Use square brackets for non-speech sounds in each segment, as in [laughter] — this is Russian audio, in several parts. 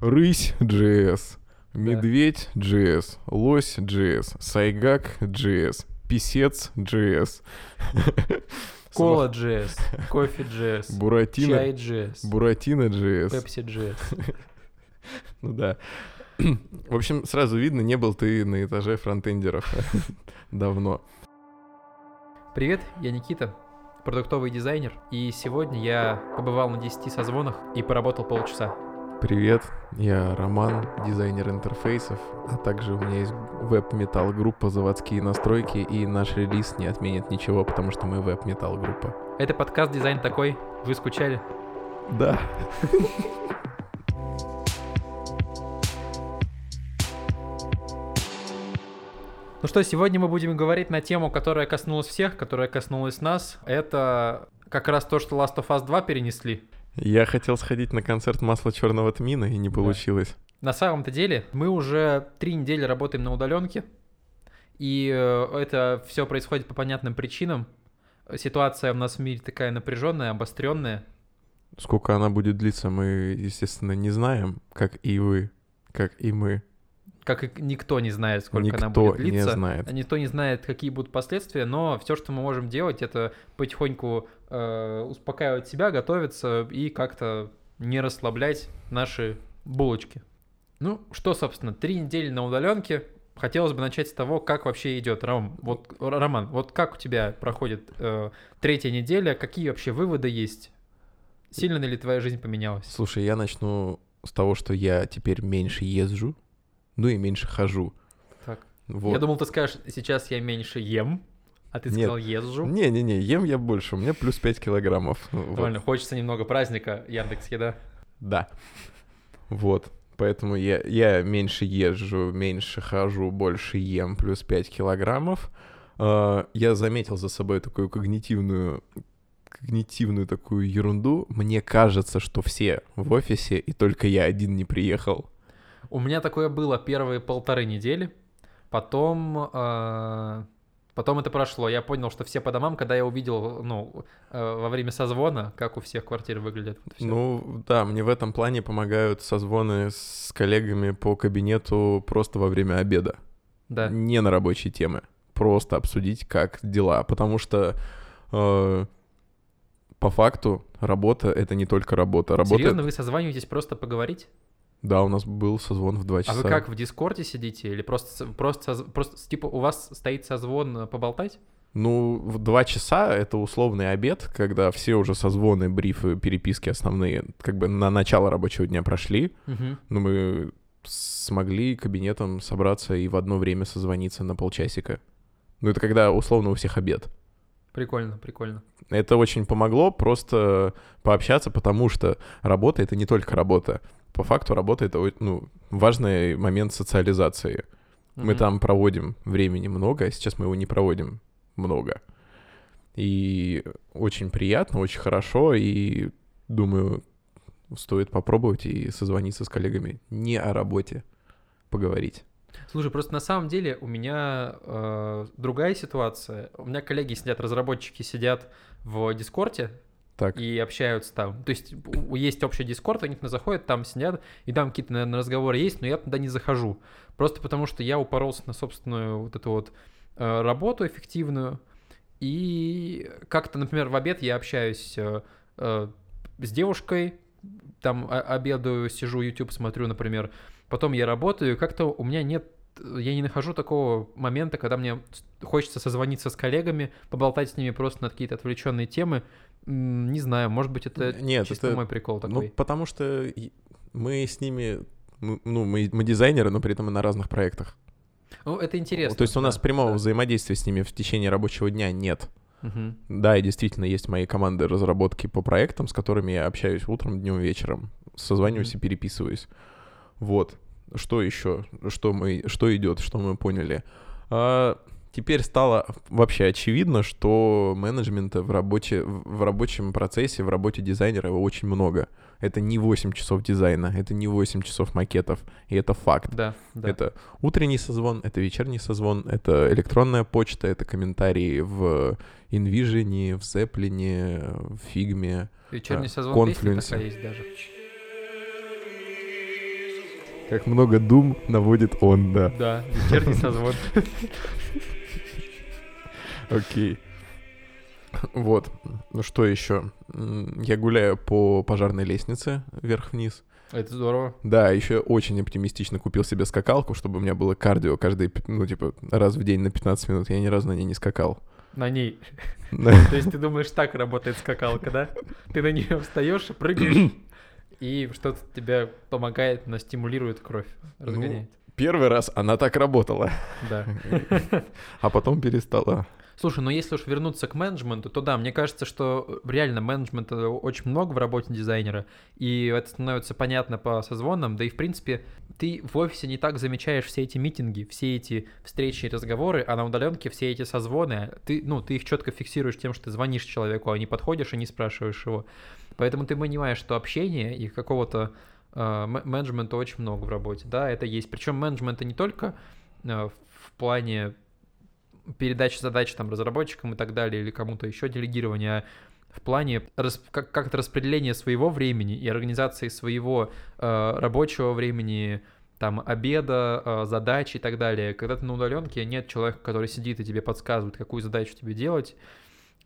Рысь JS, Медведь JS, Лось JS, Сайгак JS, Писец JS. [laughs] Кола JS, кофе JS, Буратино, чай JS, Буратино JS. пепси JS. [laughs] Ну да. В общем, сразу видно, не был ты на этаже фронтендеров [laughs] давно. Привет, я Никита, продуктовый дизайнер, и сегодня я побывал на 10 созвонах и поработал полчаса. Привет, я Роман, дизайнер интерфейсов, а также у меня есть веб-метал группа «Заводские настройки», и наш релиз не отменит ничего, потому что мы веб-метал группа. Это подкаст «Дизайн такой». Вы скучали? Да. Ну что, сегодня мы будем говорить на тему, которая коснулась всех, которая коснулась нас. Это как раз то, что Last of Us 2 перенесли. Я хотел сходить на концерт масла черного тмина, и не получилось. На самом-то деле мы уже три недели работаем на удаленке, и э, это все происходит по понятным причинам. Ситуация у нас в мире такая напряженная, обостренная. Сколько она будет длиться, мы, естественно, не знаем, как и вы, как и мы. Как и никто не знает, сколько Никто она будет не длиться. знает. Никто не знает, какие будут последствия, но все, что мы можем делать, это потихоньку э, успокаивать себя, готовиться и как-то не расслаблять наши булочки. Ну, что, собственно, три недели на удаленке. Хотелось бы начать с того, как вообще идет. Ром, вот, Роман, вот как у тебя проходит э, третья неделя? Какие вообще выводы есть? Сильно ли твоя жизнь поменялась? Слушай, я начну с того, что я теперь меньше езжу, ну и меньше хожу. Так. Вот. Я думал, ты скажешь, сейчас я меньше ем, а ты Нет. сказал езжу. Не-не-не, ем я больше, у меня плюс 5 килограммов. Вот. Нормально, хочется немного праздника Яндекс Еда. Да. Вот. Поэтому я, я меньше езжу, меньше хожу, больше ем, плюс 5 килограммов. А, Я заметил за собой такую когнитивную когнитивную такую ерунду. Мне кажется, что все в офисе, и только я один не приехал. У меня такое было первые полторы недели, потом, э, потом это прошло. Я понял, что все по домам, когда я увидел, ну, э, во время созвона, как у всех квартиры выглядят. Всё. Ну, да, мне в этом плане помогают созвоны с коллегами по кабинету просто во время обеда. да. Не на рабочие темы. Просто обсудить, как дела. Потому что э, по факту работа — это не только работа. Работа... Серьезно, вы созваниваетесь просто поговорить? Да, у нас был созвон в 2 А часа. вы как, в Дискорде сидите? Или просто, просто, просто, типа, у вас стоит созвон э, поболтать? Ну, в 2 часа — это условный обед, когда все уже созвоны, брифы, переписки основные как бы на начало рабочего дня прошли. Мгм. Но мы смогли кабинетом собраться и в одно время созвониться на полчасика. Ну, это когда условно у всех обед. Прикольно, прикольно. Это очень помогло просто пообщаться, потому что работа — это не только работа. По факту работа — это о- ну, важный момент социализации. Мы Мгм. там проводим времени много, а сейчас мы его не проводим много. И очень приятно, очень хорошо, и думаю, стоит попробовать и созвониться с коллегами не о работе, поговорить. Слушай, просто на самом деле у меня э, другая ситуация. У меня коллеги сидят, разработчики сидят в Дискорде Так, и общаются там. То есть есть общий Дискорд, они заходят, там сидят, и там какие-то, наверное, разговоры есть, но я туда не захожу. Просто потому что я упоролся на собственную вот эту вот э, работу эффективную. И как-то, например, в обед я общаюсь э, э, с девушкой, там обедаю, сижу, YouTube смотрю, например. Потом я работаю, как-то у меня нет я не нахожу такого момента, когда мне хочется созвониться с коллегами, поболтать с ними просто на какие-то отвлеченные темы. Не знаю, может быть, это Нет, чисто это- мой прикол ну, такой. потому что мы с ними, ну, мы, мы дизайнеры, но при этом и на разных проектах. Ну, это интересно. То есть у нас да, прямого да. взаимодействия с ними в течение рабочего дня нет. Мгм. Да, и действительно есть мои команды разработки по проектам, с которыми я общаюсь утром, днем, вечером. Созваниваюсь Мгм. и переписываюсь. Вот. Что еще? Что мы, что идет, что мы поняли? А, теперь стало вообще очевидно, что менеджмента в, рабоче, в рабочем процессе, в работе дизайнера его очень много. Это не 8 часов дизайна, это не 8 часов макетов, и это факт. Да, да. Это утренний созвон, это вечерний созвон, это электронная почта, это комментарии в InVision, в Zeppelin, в Фигме. Вечерний а, созвон Confluence. есть даже. Как много дум наводит он, да. Да, вечерний созвон. [laughs] Окей. Вот. Ну что еще? Я гуляю по пожарной лестнице вверх-вниз. Это здорово. Да, еще очень оптимистично купил себе скакалку, чтобы у меня было кардио каждый, ну, типа, раз в день на 15 минут. Я ни разу на ней не скакал. На ней. То есть ты думаешь, так работает скакалка, да? Ты на нее встаешь, прыгаешь, и что-то тебя помогает, но стимулирует кровь, разгоняет. Первый раз она так работала, Да. а потом перестала. Слушай, ну если уж вернуться к менеджменту, то да, мне кажется, что реально менеджмента очень много в работе дизайнера, и это становится понятно по созвонам, да и в принципе ты в офисе не так замечаешь все эти митинги, все эти встречи и разговоры, а на удаленке все эти созвоны, ты, ну, ты их четко фиксируешь тем, что ты звонишь человеку, а не подходишь и не спрашиваешь его. Поэтому ты понимаешь, что общение и какого-то э, менеджмента очень много в работе. Да, это есть. Причем менеджмента не только э, в плане передачи задач там разработчикам и так далее, или кому-то еще делегирования, а в плане рас- как- как-то распределения своего времени и организации своего э, рабочего времени, там, обеда, э, задач и так далее. Когда ты на удаленке, нет человека, который сидит и тебе подсказывает, какую задачу тебе делать,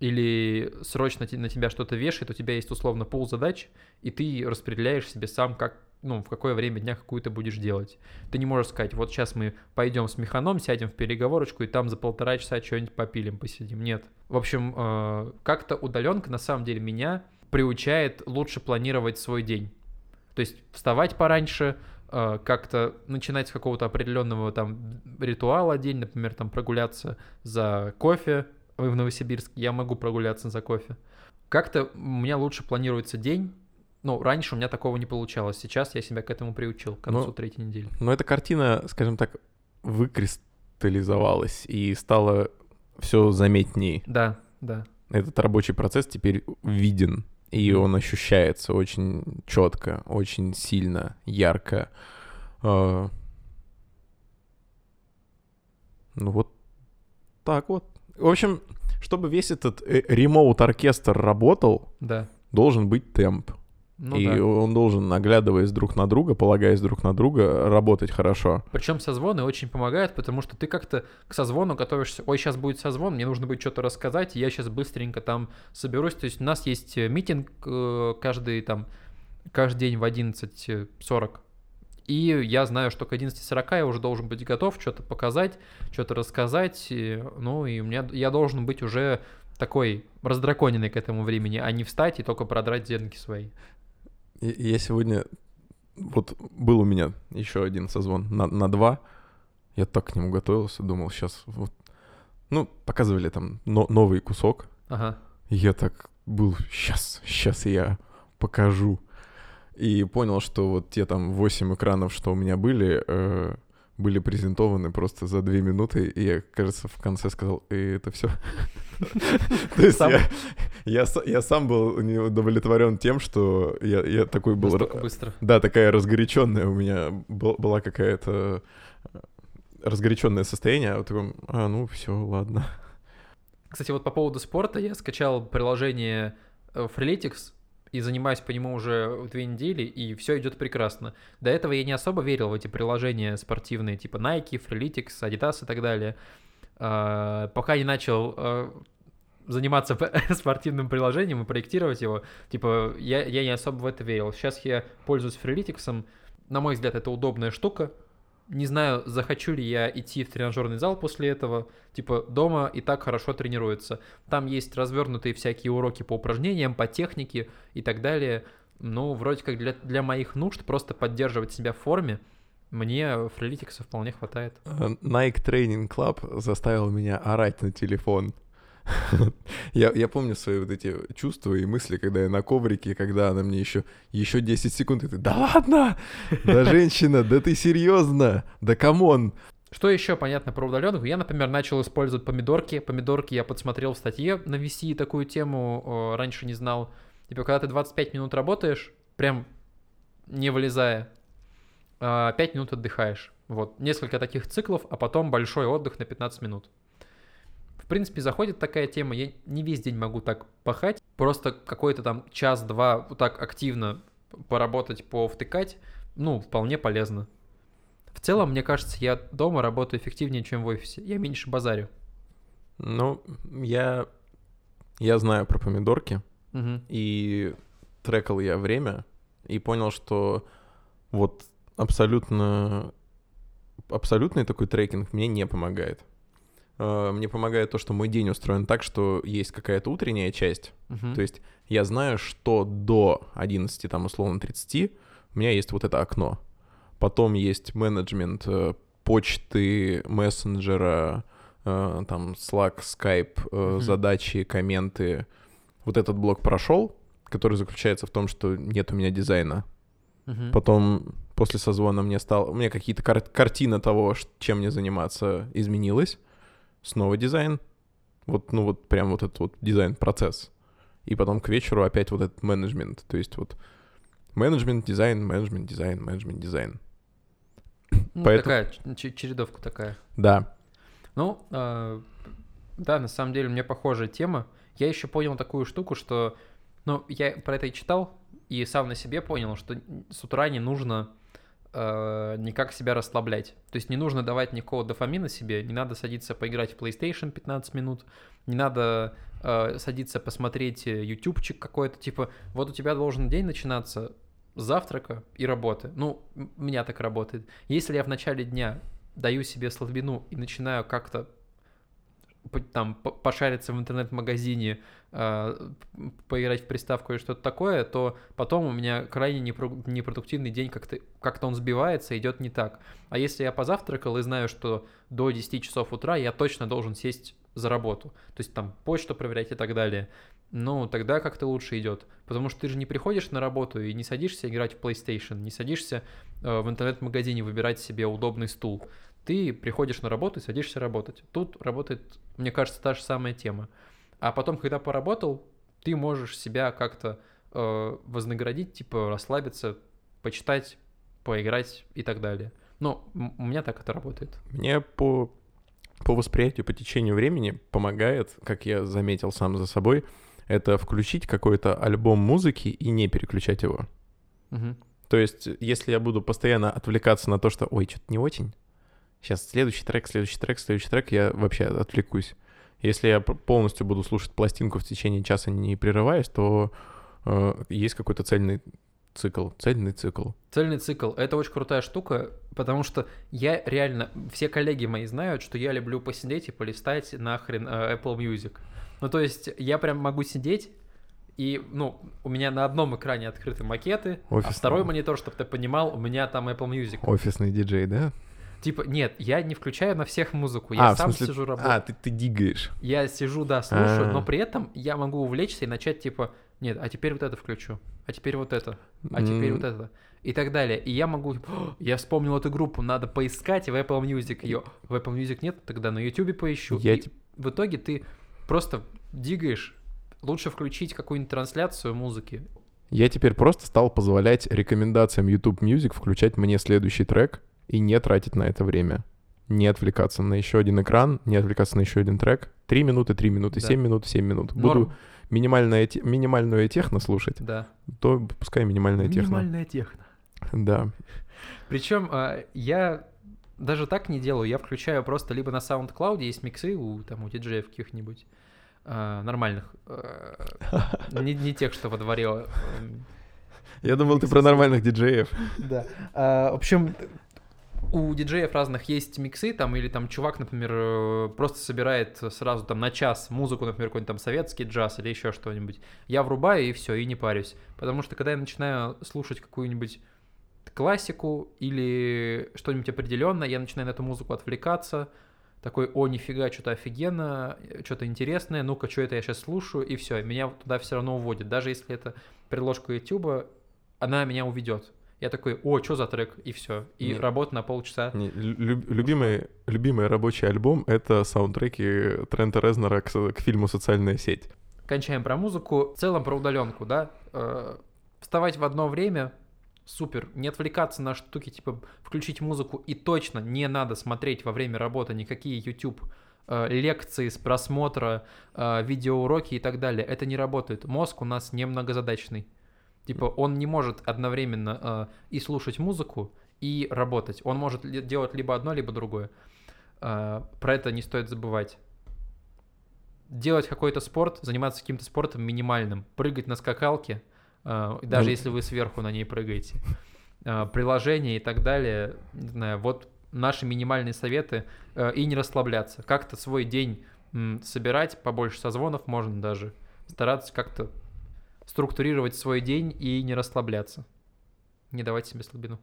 или срочно на тебя что-то вешает, у тебя есть условно пол задач, и ты распределяешь себе сам, как, ну, в какое время дня какую ты будешь делать. Ты не можешь сказать, вот сейчас мы пойдем с механом, сядем в переговорочку, и там за полтора часа что-нибудь попилим, посидим. Нет. В общем, э, как-то удаленка на самом деле меня приучает лучше планировать свой день. То есть вставать пораньше, э, как-то начинать с какого-то определенного там ритуала день, например, там прогуляться за кофе. Вы в Новосибирске, я могу прогуляться за кофе. Как-то у меня лучше планируется день. Ну, раньше у меня такого не получалось. Сейчас я себя к этому приучил к концу Ну, третьей недели. Но эта картина, скажем так, выкристаллизовалась и стала все заметней. Да, да. Этот рабочий процесс теперь виден, и он ощущается очень четко, очень сильно, ярко. А, Ну вот так вот. В общем, чтобы весь этот ремоут-оркестр работал, Да. должен быть темп. Ну и да. он должен, наглядываясь друг на друга, полагаясь друг на друга, работать хорошо. Причем созвоны очень помогают, потому что ты как-то к созвону готовишься. Ой, сейчас будет созвон, мне нужно будет что-то рассказать, я сейчас быстренько там соберусь. То есть у нас есть э, митинг э, каждый там каждый день в 11.40. И я знаю, что к 11.40 я уже должен быть готов, что-то показать, что-то рассказать. и, Ну и у меня я должен быть уже такой раздраконенный к этому времени, а не встать и только продрать зенки свои. Я сегодня... Вот был у меня еще один созвон на, на два. Я так к нему готовился, думал, сейчас вот... Ну, показывали там но- новый кусок. Ага. Я так был, сейчас, сейчас я покажу. И понял, что вот те там 8 экранов, что у меня были, э, были презентованы просто за две минуты. И я, кажется, в конце сказал, и это все. [laughs] То есть я, сам был не удовлетворен тем, что я, такой был... Быстро. Да, такая разгоряченная у меня был- была какая-то э, разгоряченное состояние. А вот такой, а, ну все, ладно. Кстати, вот по поводу спорта я скачал приложение э, Freeletics и занимаюсь по нему уже две недели, и все идет прекрасно. До этого я не особо верил в эти приложения спортивные, типа Nike, Freeletics, Adidas и так далее. А, Пока не начал э, заниматься [laughs] спортивным приложением и проектировать его, типа, я, я не особо в это верил. Сейчас я пользуюсь Freeletics, на мой взгляд, это удобная штука. Не знаю, захочу ли я идти в тренажерный зал после этого. Типа дома и так хорошо тренируется. Там есть развернутые всякие уроки по упражнениям, по технике и так далее. Ну, вроде как для, для моих нужд просто поддерживать себя в форме. Мне Freeletics а вполне хватает. Э, Nike Training Club заставил меня орать на телефон. Я, я помню свои вот эти чувства и мысли, когда я на коврике, когда она мне еще, еще 10 секунд, и ты, да ладно, да женщина, да ты серьезно, да come on. Что еще понятно про удаленку? Я, например, начал использовать помидорки. Помидорки я подсмотрел в статье на VC такую тему, э, раньше не знал. Типа, когда ты 25 минут работаешь, прям не вылезая, 5 минут отдыхаешь. Вот, несколько таких циклов, а потом большой отдых на 15 минут. В принципе, заходит такая тема, я не весь день могу так пахать, просто какой-то там час-два вот так активно поработать, повтыкать, ну, вполне полезно. целом, мне кажется, я дома работаю эффективнее, чем в офисе. Я меньше базарю. Ну, я, я знаю про помидорки, Мгм. и трекал я время, и понял, что вот абсолютно абсолютный такой трекинг мне не помогает. Э, Мне помогает то, что мой день устроен так, что есть какая-то утренняя часть, Мгм. То есть я знаю, что до 11, там, условно, 30 у меня есть вот это окно. Потом есть менеджмент э, почты, мессенджера, э, там, Slack, Skype, Мгм. задачи, комменты. Вот этот блок прошел, который заключается в том, что нет у меня дизайна. Мгм. Потом после созвона мне стало... У меня какие-то кар- картина того, чем мне заниматься, изменилась. Снова дизайн. Вот, ну вот прям вот этот вот дизайн-процесс. И потом к вечеру опять вот этот менеджмент. То есть вот менеджмент, дизайн, менеджмент, дизайн, менеджмент, дизайн. Ну, поэтому- такая ч- чередовка такая. Да. Ну, э, да, на самом деле у меня похожая тема. Я еще понял такую штуку, что, ну, я про это и читал, и сам на себе понял, что с утра не нужно э, никак себя расслаблять. То есть не нужно давать никакого дофамина себе, не надо садиться поиграть в PlayStation 15 минут, не надо э, садиться посмотреть э, ютубчик какой-то, типа, вот у тебя должен день начинаться с завтрака и работы. Ну, у меня так работает. Если я в начале дня даю себе слабину и начинаю как-то там по- пошариться в интернет-магазине, э, поиграть в приставку и что-то такое, то потом у меня крайне непро- непродуктивный день, как-то как он сбивается, идет не так. А если я позавтракал и знаю, что до 10 часов утра я точно должен сесть за работу, то есть там почту проверять и так далее, ну, тогда как-то лучше идет. Потому что ты же не приходишь на работу и не садишься играть в PlayStation, не садишься э, в интернет-магазине выбирать себе удобный стул. Ты приходишь на работу и садишься работать. Тут работает, мне кажется, та же самая тема. А потом, когда поработал, ты можешь себя как-то э, вознаградить, типа расслабиться, почитать, поиграть и так далее. Но у меня так это работает. Мне по, по восприятию, по течению времени помогает, как я заметил сам за собой, это включить какой-то альбом музыки и не переключать его. Мгм. То есть, если я буду постоянно отвлекаться на то, что ой, что-то не очень, сейчас следующий трек, следующий трек, следующий трек, я вообще отвлекусь. Если я полностью буду слушать пластинку в течение часа, не прерываясь, то э, есть какой-то цельный цикл, цельный цикл. Цельный цикл — это очень крутая штука, потому что я реально, все коллеги мои знают, что я люблю посидеть и полистать нахрен э, Apple Music. Ну, то есть я прям могу сидеть, и, ну, у меня на одном экране открыты макеты, а Офисный. второй монитор, чтобы ты понимал, у меня там Apple Music. Офисный диджей, да? Типа, нет, я не включаю на всех музыку, А, я в сам смысле- сижу работаю. А, ты, ты дигаешь. Я сижу, да, слушаю, А. но при этом я могу увлечься и начать, типа, нет, а теперь вот это включу, а теперь вот это, а теперь М, вот это. И так далее. И я могу... «О, Я вспомнил эту группу, надо поискать в Apple Music ее. В Apple Music нет, тогда на YouTube поищу. Я И тип- в итоге ты просто дигаешь. Лучше включить какую-нибудь трансляцию музыки. Я теперь просто стал позволять рекомендациям YouTube Music включать мне следующий трек и не тратить на это время. Не отвлекаться на еще один экран, не отвлекаться на еще один трек. Три минуты, три минуты, Да. семь минут, семь минут. Норм. Буду минимальное, минимальную техно слушать, Да. то пускай минимальная техно. Минимальная техно. Да. Причем а, я даже так не делаю. Я включаю просто либо на SoundCloud есть миксы у, там, у диджеев каких-нибудь а, нормальных. а, не, не тех, что во дворе. Я думал, ты про нормальных диджеев. Да. А, в общем, у диджеев разных есть миксы, там, или там чувак, например, э, просто собирает сразу там на час музыку, например, какой-нибудь там советский джаз или еще что-нибудь. Я врубаю и все, и не парюсь. Потому что когда я начинаю слушать какую-нибудь классику или что-нибудь определенное, я начинаю на эту музыку отвлекаться, такой, о, нифига, что-то офигенно, что-то интересное, ну-ка, что это я сейчас слушаю, и все, меня туда все равно уводит. Даже если это предложка YouTube, она меня уведет. Я такой, о, что за трек, и все. И Не. работа на полчаса. Не, лю- любимый, любимый рабочий альбом — это саундтреки Трента Резнера к, к фильму «Социальная сеть». Кончаем про музыку. В целом про удаленку, да. Э, Вставать в одно время супер. Не отвлекаться на штуки, типа включить музыку. И точно не надо смотреть во время работы никакие YouTube э, лекции с просмотра, э, видеоуроки и так далее. Это не работает. Мозг у нас не многозадачный. Типа он не может одновременно э, и слушать музыку, и работать. Он может делать либо одно, либо другое. А, Про это не стоит забывать. Делать какой-то спорт, заниматься каким-то спортом минимальным, прыгать на скакалке, и даже Ну, если вы сверху на ней прыгаете, а, приложения и так далее, не знаю, вот наши минимальные советы, а, и не расслабляться. Как-то свой день собирать, побольше созвонов можно даже, стараться как-то структурировать свой день и не расслабляться. Не давать себе слабину.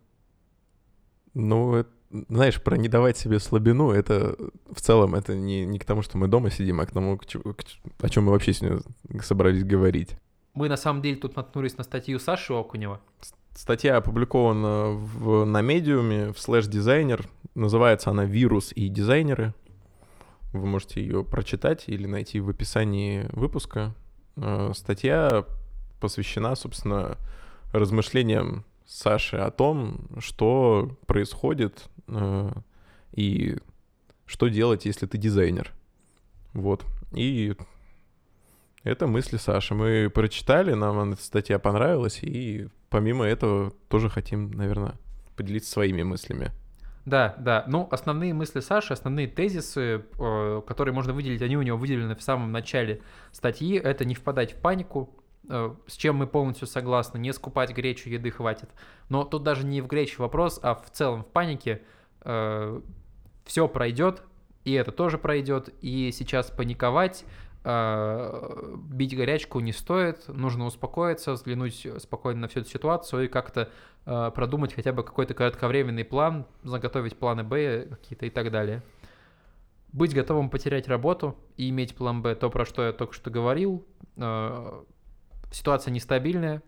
Ну, знаешь, про не давать себе слабину, это в целом это не, не к тому, что мы дома сидим, а к тому, к к о чем мы вообще сегодня собрались говорить. Мы на самом деле тут наткнулись на статью Саши Окунева. Статья опубликована в, на медиуме, в слэш дизайнер. Называется она «Вирус и дизайнеры». Вы можете ее прочитать или найти в описании выпуска. Э, Статья посвящена, собственно, размышлениям Саши о том, что происходит э, и что делать, если ты дизайнер. Вот. И это мысли Саши. Мы прочитали, нам эта статья понравилась, и помимо этого тоже хотим, наверное, поделиться своими мыслями. Да, да. Ну, основные мысли Саши, основные тезисы, э, которые можно выделить, они у него выделены в самом начале статьи. Это не впадать в панику, с чем мы полностью согласны. Не скупать гречу, еды хватит. Но тут даже не в грече вопрос, а в целом в панике. все пройдет, и это тоже пройдет. И сейчас паниковать, э, бить горячку не стоит. Нужно успокоиться, взглянуть спокойно на всю эту ситуацию и как-то э, продумать хотя бы какой-то кратковременный план, заготовить планы Б какие-то и так далее. Быть готовым потерять работу и иметь план Б, то, про что я только что говорил. Э, Ситуация нестабильная.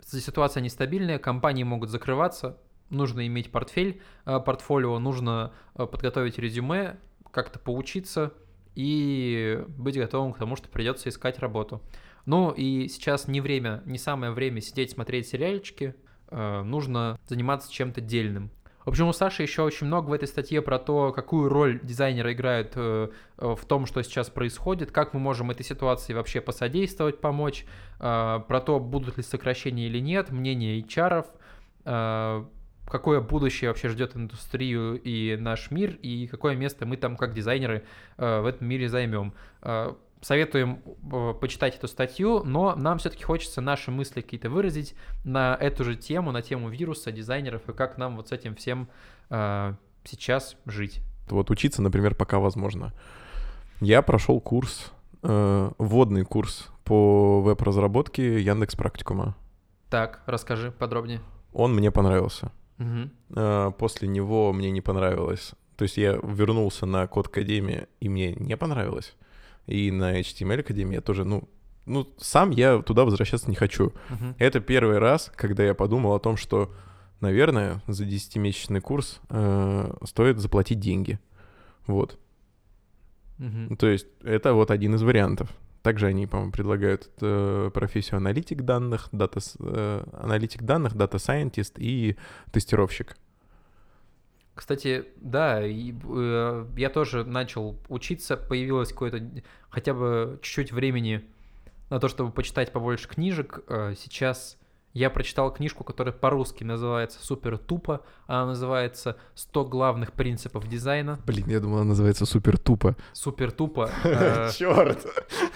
Ситуация нестабильная, компании могут закрываться, нужно иметь портфель, э, портфолио, нужно э, подготовить резюме, как-то поучиться и быть готовым к тому, что придется искать работу. Ну и сейчас не время, не самое время сидеть смотреть сериальчики, э, нужно заниматься чем-то дельным. В общем, у Саши еще очень много в этой статье про то, какую роль дизайнеры играют э, э, в том, что сейчас происходит, как мы можем этой ситуации вообще посодействовать, помочь, э, про то, будут ли сокращения или нет, мнение HR, какое будущее вообще ждет индустрию и наш мир, и какое место мы там как дизайнеры в этом мире займем. Советуем э, почитать эту статью, но нам все-таки хочется наши мысли какие-то выразить на эту же тему, на тему вируса, дизайнеров и как нам вот с этим всем э, сейчас жить. Вот учиться, например, пока возможно. Я прошел курс, э, вводный курс по веб-разработке Яндекс Практикума. Так, расскажи подробнее. Он мне понравился. Мгм. Э, После него мне не понравилось. То есть я вернулся на код Академии, и мне не понравилось. И на HTML Академии я тоже, ну, ну, сам я туда возвращаться не хочу. Мгм. Это первый раз, когда я подумал о том, что, наверное, за 10-месячный курс э, стоит заплатить деньги. Вот. Мгм. То есть это вот один из вариантов. Также они, по-моему, предлагают э, профессию аналитик данных, data, э, аналитик данных, data scientist и тестировщик. Кстати, да, и, э, я тоже начал учиться, появилось какое-то хотя бы чуть-чуть времени на то, чтобы почитать побольше книжек. Э, Сейчас я прочитал книжку, которая по-русски называется «Супер тупо», она называется «100 главных принципов дизайна». Блин, я думал, она называется супер тупо. Супер тупо. [laughs] э, Черт!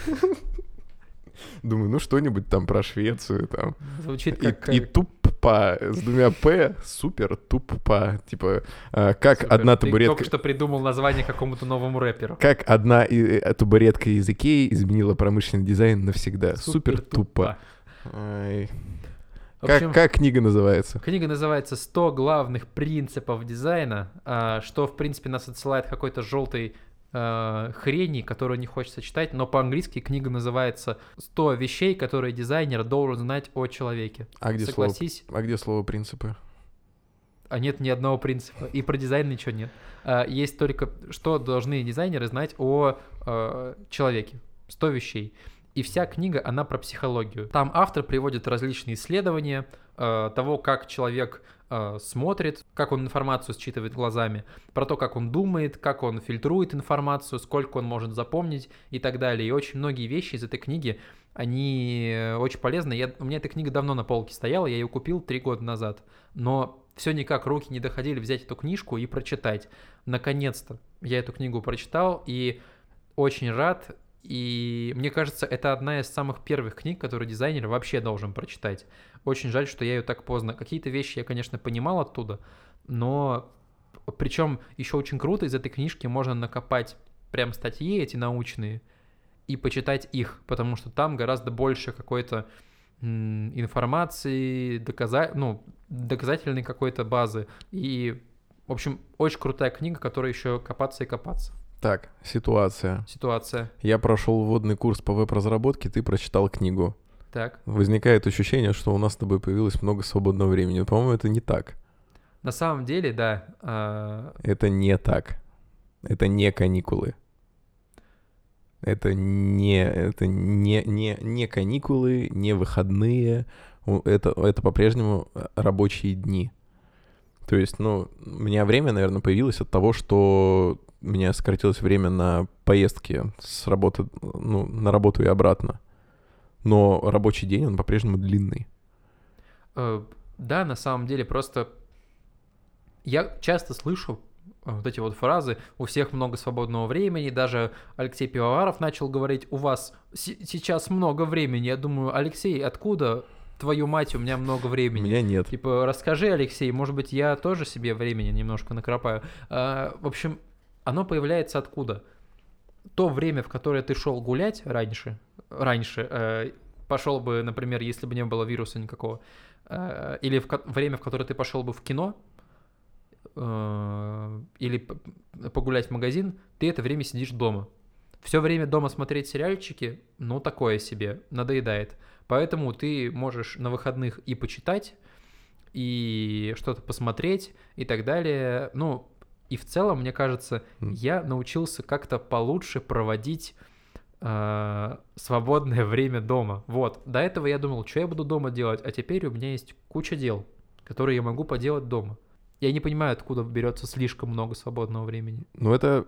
[laughs] Думаю, ну что-нибудь там про Швецию там. Звучит как... и э, тупо с двумя п, супер тупо. Типа, э, как супер. одна Ты табуретка... только что придумал название какому-то новому рэперу. Как одна и- э, табуретка из Икеи изменила промышленный дизайн навсегда. Супер тупо. Ай. В Как, как книга называется? Книга называется «100 главных принципов дизайна», а, что, в принципе, нас отсылает какой-то желтой э, хрени, которую не хочется читать, но по-английски книга называется «100 вещей, которые дизайнер должен знать о человеке». А где, слово, Согласись, а где слово принципы? а нет ни одного принципа, и про дизайн ничего нет. А, Есть только, что должны дизайнеры знать о э, человеке. 100 вещей. И вся книга, она про психологию. Там автор приводит различные исследования, э, того, как человек э, смотрит, как он информацию считывает глазами, про то, как он думает, как он фильтрует информацию, сколько он может запомнить и так далее. И очень многие вещи из этой книги, они очень полезны. Я, у меня эта книга давно на полке стояла, я ее купил три года назад, но все никак руки не доходили взять эту книжку и прочитать. Наконец-то я эту книгу прочитал и очень рад. И мне кажется, это одна из самых первых книг, которые дизайнер вообще должен прочитать. Очень жаль, что я ее так поздно. Какие-то вещи я, конечно, понимал оттуда, но причем еще очень круто из этой книжки можно накопать прям статьи эти научные и почитать их, потому что там гораздо больше какой-то информации, доказа... ну, доказательной какой-то базы. И, в общем, очень крутая книга, которая еще копаться и копаться. Так, ситуация. Ситуация. Я прошел вводный курс по веб-разработке, ты прочитал книгу. Так. Возникает ощущение, что у нас с тобой появилось много свободного времени. По-моему, это не так. На самом деле, да. А... Это не так. Это не каникулы. Это не, это не, не, не каникулы, не выходные. Это, это по-прежнему рабочие дни. То есть, ну, у меня время, наверное, появилось от того, что у меня сократилось время на поездки с работы, ну, на работу и обратно. Но рабочий день, он по-прежнему длинный. Э, да, на самом деле, просто я часто слышу Э, вот эти вот фразы, у всех много свободного времени, даже Алексей Пивоваров начал говорить, у вас сейчас много времени, я думаю, Алексей, откуда твою мать, у меня много времени. У меня нет. Типа, расскажи, Алексей, может быть, я тоже себе времени немножко накропаю. А, в общем, оно появляется откуда? То время, в которое ты шел гулять раньше, раньше, э, пошел бы, например, если бы не было вируса никакого, э, или в время, в которое ты пошел бы в кино, Э, или погулять в магазин, ты это время сидишь дома. Все время дома смотреть сериальчики, ну, такое себе, надоедает. Поэтому ты можешь на выходных и почитать, и что-то посмотреть, и так далее. Ну, и в целом, мне кажется, я научился как-то получше проводить э, свободное [laughs] время дома. Вот, до этого я думал, что я буду дома делать, а теперь у меня есть куча дел, которые я могу поделать дома. Я не понимаю, откуда берется слишком много свободного времени. Ну, это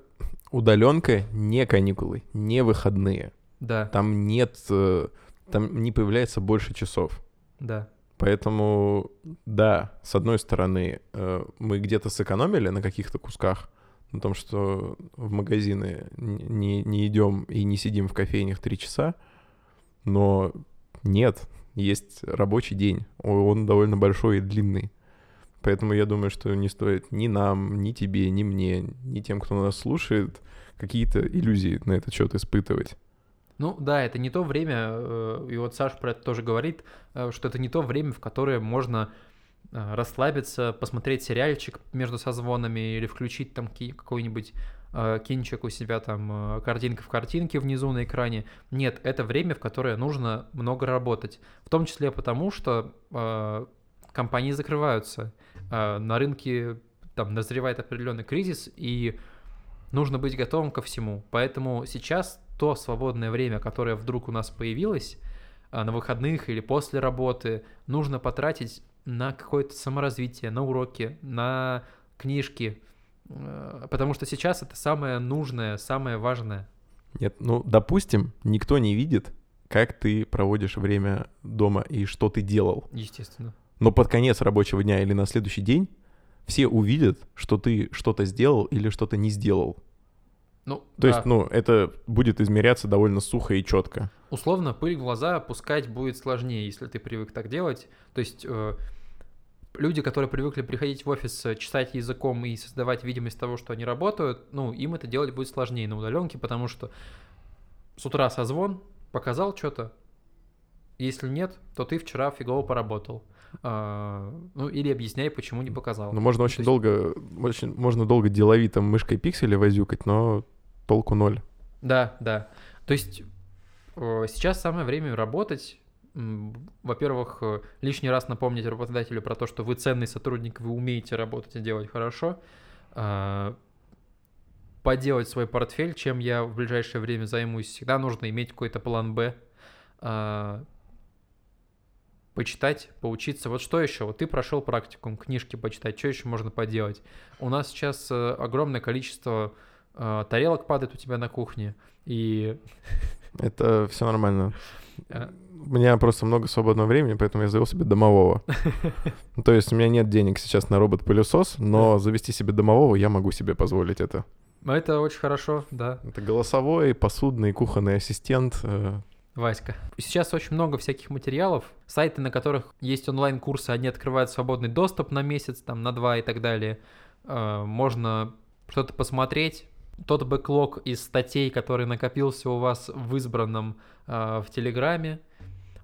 удаленка не каникулы, не выходные. Да. Там нет, э, там не появляется больше часов. Да. Поэтому, да, с одной стороны, э, мы где-то сэкономили на каких-то кусках, на том, что в магазины не, не идем и не сидим в кофейнях три часа, но нет, есть рабочий день, он довольно большой и длинный. Поэтому я думаю, что не стоит ни нам, ни тебе, ни мне, ни тем, кто нас слушает, какие-то иллюзии на этот счет испытывать. Ну да, это не то время, э, и вот Саша про это тоже говорит, э, что это не то время, в которое можно э, расслабиться, посмотреть сериальчик между созвонами или включить там какой-нибудь кинчик у себя там картинка в картинке внизу на экране. Нет, это время, в которое нужно много работать. В том числе потому, что компании закрываются. На рынке там назревает определенный кризис, и нужно быть готовым ко всему. Поэтому сейчас то свободное время, которое вдруг у нас появилось а, на выходных или после работы, нужно потратить на какое-то саморазвитие, на уроки, на книжки, а, потому что сейчас это самое нужное, самое важное. Нет, ну, допустим, никто не видит, как ты проводишь время дома и что ты делал. Естественно. Но под конец рабочего дня или на следующий день все увидят, что ты что-то сделал или что-то не сделал. Ну, То да. есть, ну, это будет измеряться довольно сухо и четко. Условно, пыль в глаза пускать будет сложнее, если ты привык так делать. То есть э, люди, которые привыкли приходить в офис, э, чесать языком и создавать видимость того, что они работают, ну, им это делать будет сложнее на удаленке, потому что с утра созвон, показал что-то, если нет, то ты вчера фигово поработал. А, ну, или объясняй, почему не показал. Ну, можно очень есть... долго, очень, можно долго деловито мышкой пиксели возюкать, но толку ноль. Да, да. То есть сейчас самое время работать. Во-первых, э, лишний раз напомнить работодателю про то, что вы ценный сотрудник, вы умеете работать и делать хорошо. А, поделать свой портфель, чем я в ближайшее время займусь. Всегда нужно иметь какой-то план «Б». Почитать, поучиться. Вот что еще? Вот ты прошел практикум, книжки почитать, что еще можно поделать? У нас сейчас э, огромное количество э, тарелок падает у тебя на кухне, и... [laughs] Это все нормально. э, У меня просто много свободного времени, поэтому я завел себе домового. [laughs] То есть у меня нет денег сейчас на робот-пылесос, но завести себе домового я могу себе позволить это. Это очень хорошо, да, Это голосовой, посудный, кухонный ассистент. Васька. Сейчас очень много всяких материалов, сайты, на которых есть онлайн-курсы, они открывают свободный доступ на месяц, там, на два и так далее. Э, Можно что-то посмотреть. Тот бэклог из статей, который накопился у вас в избранном э, в Телеграме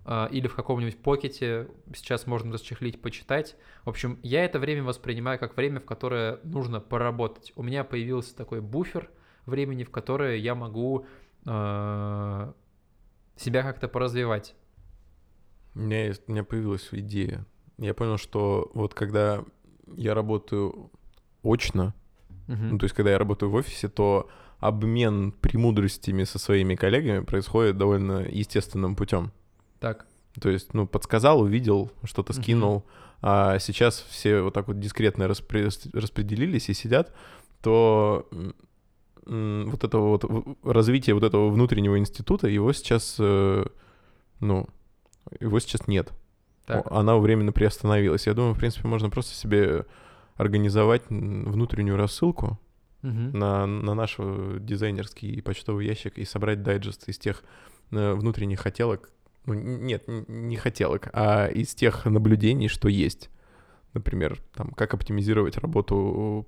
э, или в каком-нибудь покете, сейчас можно расчехлить, почитать. В общем, я это время воспринимаю как время, в которое нужно поработать. У меня появился такой буфер времени, в которое я могу себя как-то поразвивать. У меня, есть, у меня появилась идея. Я понял, что вот когда я работаю очно, Мгм. ну, то есть когда я работаю в офисе, то обмен премудростями со своими коллегами происходит довольно естественным путем. Так. То есть, ну, подсказал, увидел, что-то скинул, а сейчас все вот так вот дискретно распре- распределились и сидят, то вот это вот развитие вот этого внутреннего института, его сейчас, э, ну, его сейчас нет. Так. Она временно приостановилась. Я думаю, в принципе, можно просто себе организовать внутреннюю рассылку Мгм. на, на наш э, дизайнерский почтовый ящик и собрать дайджест из тех э, внутренних хотелок, ну, нет, не хотелок, а из тех наблюдений, что есть. Например, там, как оптимизировать работу,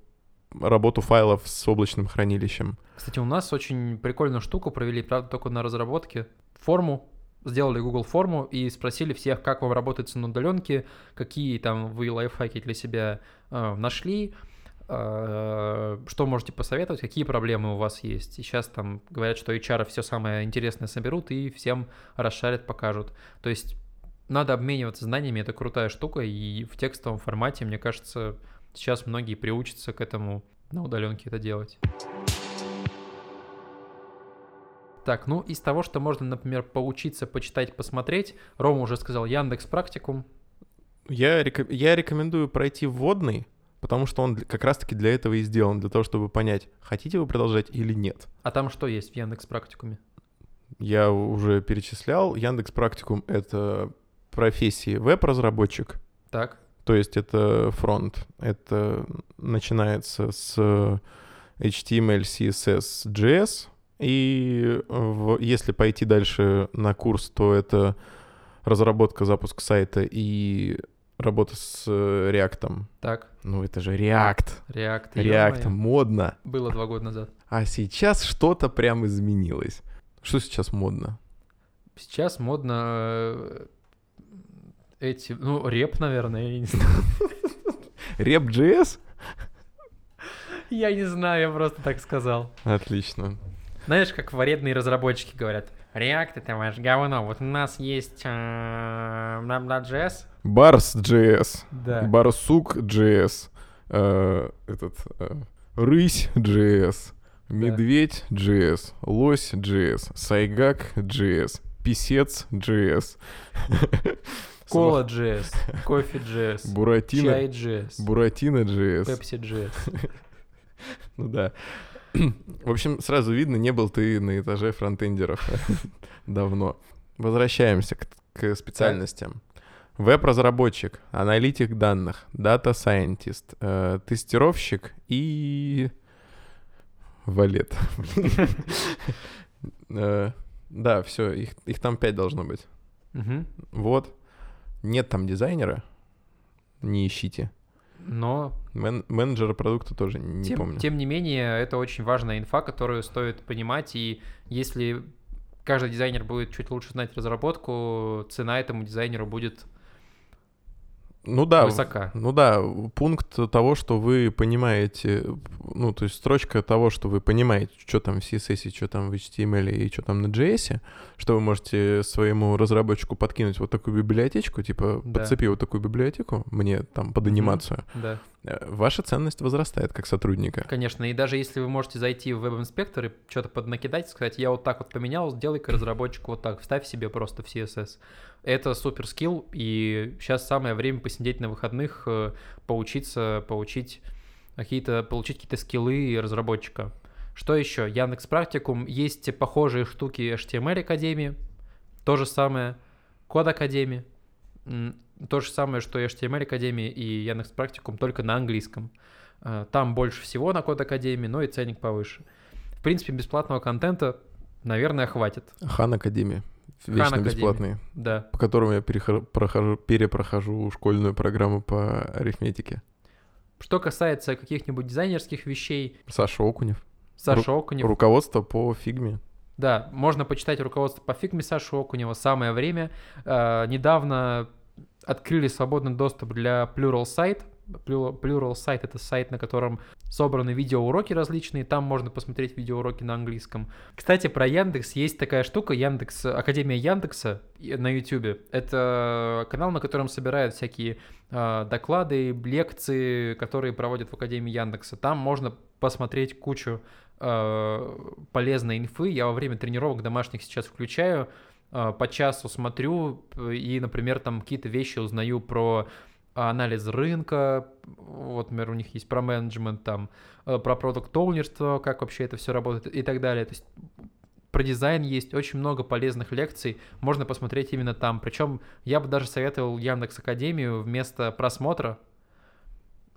работу файлов с облачным хранилищем. Кстати, у нас очень прикольную штуку провели, правда, только на разработке. Форму, сделали Google форму и спросили всех, как вам работается на удаленке, какие там вы лайфхаки для себя э, нашли, э, что можете посоветовать, какие проблемы у вас есть. И сейчас там говорят, что HR все самое интересное соберут и всем расшарят, покажут. То есть надо обмениваться знаниями, это крутая штука, и в текстовом формате, мне кажется, сейчас многие приучатся к этому на удаленке это делать. Так, ну из того, что можно, например, поучиться, почитать, посмотреть, Рома уже сказал Яндекс Практикум. Я, река- я рекомендую пройти вводный, потому что он как раз-таки для этого и сделан, для того, чтобы понять, хотите вы продолжать или нет. А там что есть в Яндекс Практикуме? Я уже перечислял. Яндекс Практикум — это профессии веб-разработчик, Так, то есть это фронт. Это начинается с HTML, CSS, JS. И в- если пойти дальше на курс, то это разработка, запуск сайта и работа с э, React. так, Ну это же React. React. React модно. Было два года назад. А сейчас что-то прям изменилось. Что сейчас модно? Сейчас модно эти, ну, реп, наверное, я не знаю. [laughs] Rep.js? Я не знаю, я просто так сказал. Отлично. Знаешь, как вредные разработчики говорят, React это ваш говно, вот у нас есть э, Node.js, Барс.js. да, Барсук.js. э, этот... э, Рысь.js. Медведь.js. Лось.js. Сайгак.js. Писец.js. [laughs] Кола.js, Кофе.js, Буратино. Чай.js, Буратино.js. Pepsi.js. [laughs] Ну да. В общем, сразу видно, не был ты на этаже фронтендеров [laughs] давно. Возвращаемся к, к специальностям. Веб-разработчик, аналитик данных, data scientist, э, тестировщик и валет. [laughs] Э, Да, все, их, там пять должно быть. Вот. Нет там дизайнера, не ищите. Но, Мен- менеджера продукта тоже не тем, помню. тем не менее, это очень важная инфа, которую стоит понимать, и если каждый дизайнер будет чуть лучше знать разработку, цена этому дизайнеру будет Ну да, высока. Ну да, пункт того, что вы понимаете, ну, то есть строчка того, что вы понимаете, что там в CSS, что там в HTML и что там на JS, что вы можете своему разработчику подкинуть вот такую библиотечку, типа, Да. подцепи вот такую библиотеку мне там под анимацию, Да, э, ваша ценность возрастает как сотрудника. конечно. И даже если вы можете зайти в веб-инспектор и что-то поднакидать, сказать, я вот так вот поменял, сделай-ка разработчику вот так, вставь себе просто в CSS. Это супер скилл, и сейчас самое время посидеть на выходных, э, поучиться, поучить какие-то, получить какие-то скиллы разработчика. Что еще? Яндекс Практикум. Есть похожие штуки HTML Академии. То же самое. Код Академии. То же самое, что и HTML Академии и Яндекс Практикум, только на английском. Э, там больше всего на Код Академии, но и ценник повыше. В принципе, бесплатного контента, наверное, хватит. Хан Академия. Вечно Хан бесплатный. Да. По которому я прохожу, перепрохожу школьную программу по арифметике. Что касается каких-нибудь дизайнерских вещей, Саша Окунев. Саша Окунев. Руководство по фигме. Да, можно почитать руководство по фигме Саши Окунева. Самое время. Э, недавно открыли свободный доступ для Pluralsight. Pluralsight — это сайт, на котором собраны видеоуроки различные. Там можно посмотреть видеоуроки на английском. Кстати, про Яндекс есть такая штука, Яндекс, Академия Яндекса на YouTube. Это канал, на котором собирают всякие э, доклады, лекции, которые проводят в Академии Яндекса. Там можно посмотреть кучу э, полезной инфы. Я во время тренировок домашних сейчас включаю, э, по часу смотрю и, например, там какие-то вещи узнаю про анализ рынка, вот, например, у них есть про менеджмент, там, э, про продукт оунерство как вообще это все работает и так далее. То есть про дизайн есть очень много полезных лекций, можно посмотреть именно там. Причем я бы даже советовал Яндекс Академию вместо просмотра,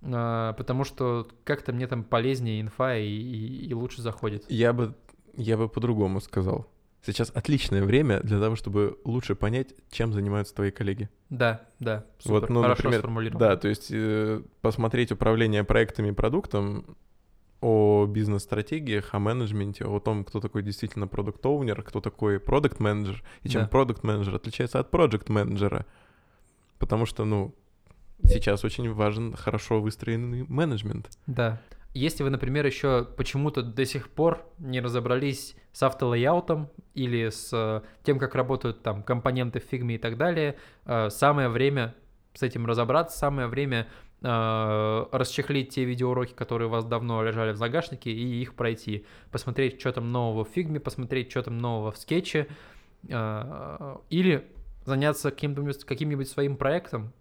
а, потому что как-то мне там полезнее инфа и, и, и лучше заходит. Я бы, я бы по-другому сказал. Сейчас отличное время для того, чтобы лучше понять, чем занимаются твои коллеги. Да, да, супер, вот, ну, хорошо например, сформулировано. Да, то есть э, посмотреть управление проектами и продуктом, о бизнес-стратегиях, о менеджменте, о том, кто такой действительно продукт оунер кто такой продукт менеджер и чем Да. продукт менеджер отличается от проект менеджера Потому что, ну, сейчас очень важен хорошо выстроенный менеджмент. Да. Если вы, например, еще почему-то до сих пор не разобрались с автолейаутом или с э, тем, как работают там компоненты в фигме и так далее, э, самое время с этим разобраться, самое время э, расчехлить те видеоуроки, которые у вас давно лежали в загашнике, и их пройти. Посмотреть, что там нового в фигме, посмотреть, что там нового в скетче, или заняться каким-нибудь, каким-нибудь своим проектом,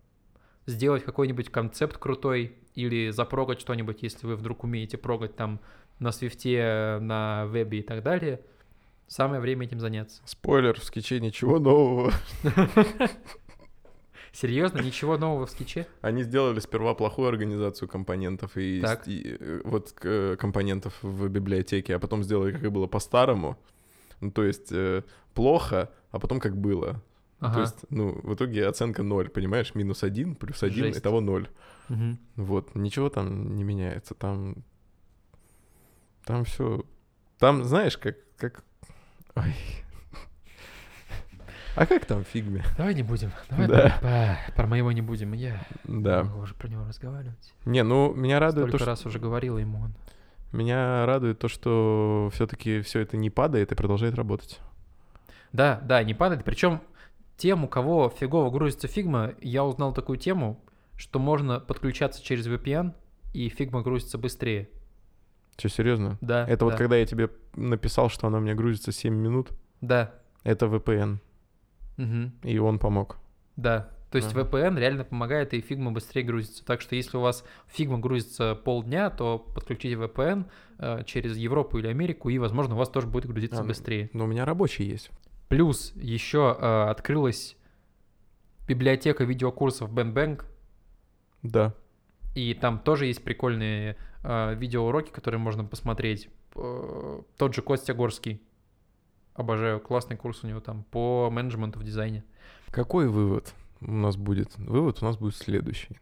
сделать какой-нибудь концепт крутой или запрогать что-нибудь, если вы вдруг умеете прогать там на свифте, на вебе и так далее. Самое время этим заняться. Спойлер, в скетче ничего нового. [laughs] Серьезно, ничего нового в скетче? Они сделали сперва плохую организацию компонентов и, Так. и, э, вот э, компонентов в библиотеке, а потом сделали, как и было по-старому. Ну, то есть э, плохо, а потом как было. То Ага. есть, ну, в итоге оценка 0, понимаешь? Минус 1 плюс 1, Жесть. итого 0. Мгм. Вот, ничего там не меняется. Там, там все... Там, знаешь, как... как... Ой. [laughs] А как там фигме? Давай не будем. Давай Да. про, про моего не будем. Я Да. могу уже про него разговаривать. Не, ну, меня радует Столько то, что... раз уже говорил ему он. Меня радует то, что все-таки все это не падает и продолжает работать. Да, да, не падает. Причем тем, у кого фигово грузится фигма, я узнал такую тему, что можно подключаться через VPN, и фигма грузится быстрее. Че, серьезно? Да. Это вот да, когда я тебе написал, что она у меня грузится 7 минут, Да. это VPN, мгм, и он помог. Да. То есть Ага. VPN реально помогает, и фигма быстрее грузится. Так что если у вас фигма грузится полдня, то подключите VPN э, через Европу или Америку, и, возможно, у вас тоже будет грузиться А, быстрее. Но у меня рабочий есть. Плюс еще э, открылась библиотека видеокурсов BandBank, Да. и там тоже есть прикольные э, видеоуроки, которые можно посмотреть. Э, тот же Костя Горский. Обожаю, классный курс у него там по менеджменту в дизайне. Какой вывод у нас будет? Вывод у нас будет следующий.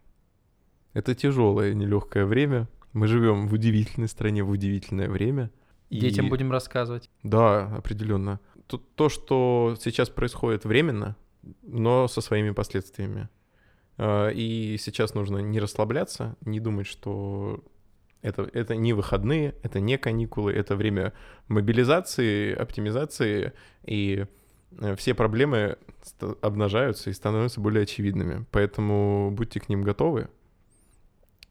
Это тяжелое, нелегкое время. Мы живем в удивительной стране в удивительное время. И- Детям будем рассказывать. Да, определенно. То, то, что сейчас происходит временно, но со своими последствиями. А, И сейчас нужно не расслабляться, не думать, что это, это не выходные, это не каникулы, это время мобилизации, оптимизации, и э, все проблемы обнажаются и становятся более очевидными. Поэтому будьте к ним готовы,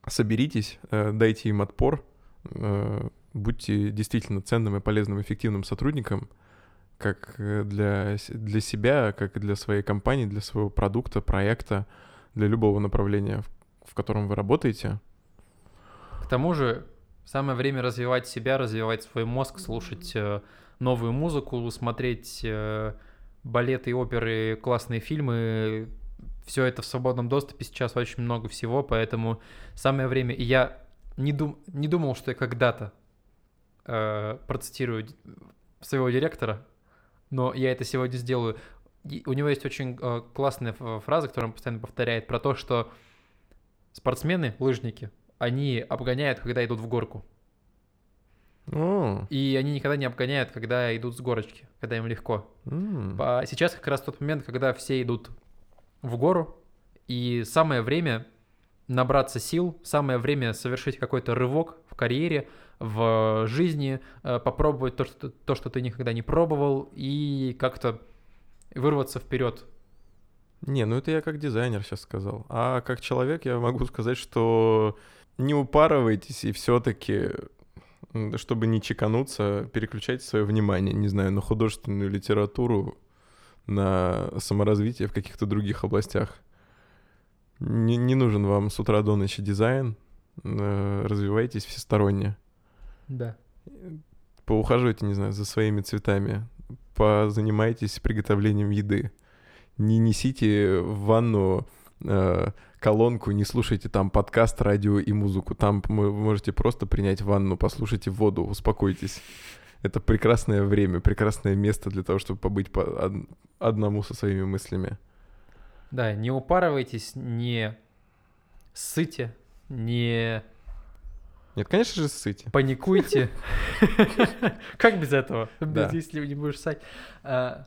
соберитесь, э, дайте им отпор, э, будьте действительно ценным и полезным, эффективным сотрудником, как э, для, для себя, как для своей компании, для своего продукта, проекта, для любого направления, в, в котором вы работаете. К тому же, самое время развивать себя, развивать свой мозг, слушать э, новую музыку, смотреть э, балеты, оперы, классные фильмы. Все это в свободном доступе сейчас очень много всего, поэтому самое время. И я не, дум, не думал, что я когда-то э, процитирую своего директора, но я это сегодня сделаю. И у него есть очень э, классная фраза, которую он постоянно повторяет, про то, что спортсмены, лыжники, они обгоняют, когда идут в горку. О, И они никогда не обгоняют, когда идут с горочки, когда им легко. м. По- Сейчас как раз тот момент, когда все идут в гору, и самое время набраться сил, самое время совершить какой-то рывок в карьере, в жизни, э, попробовать то, что, то, что ты никогда не пробовал, и как-то вырваться вперед. Не, ну это я как дизайнер сейчас сказал. А как человек я могу сказать, что не упарывайтесь и все-таки, чтобы не чекануться, переключайте свое внимание, не знаю, на художественную литературу, на саморазвитие в каких-то других областях. Не, не нужен вам с утра до ночи дизайн, э, развивайтесь всесторонне. Да. Поухаживайте, не знаю, за своими цветами, позанимайтесь приготовлением еды. Не несите в ванну э, колонку, не слушайте там подкаст, радио и музыку. Там вы можете просто принять ванну, послушайте воду, успокойтесь. Это прекрасное время, прекрасное место для того, чтобы побыть по од- одному со своими мыслями. Да, не упарывайтесь, не ссыте, не Нет, конечно же, ссыте. паникуйте. [laughs] Как без этого? Если не будешь ссать. А,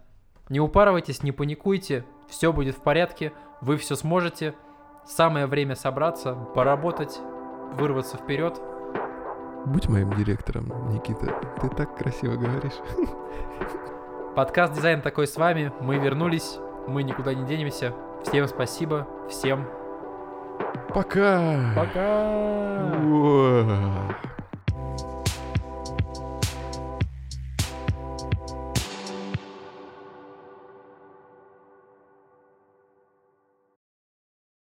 Не упарывайтесь, не паникуйте, все будет в порядке, вы все сможете. Самое время собраться, поработать, вырваться вперед. Будь моим директором, Никита. Ты так красиво говоришь. [laughs] Подкаст «Дизайн такой с вами». Мы вернулись, мы никуда не денемся. Всем спасибо, всем Пока. Пока! Уа.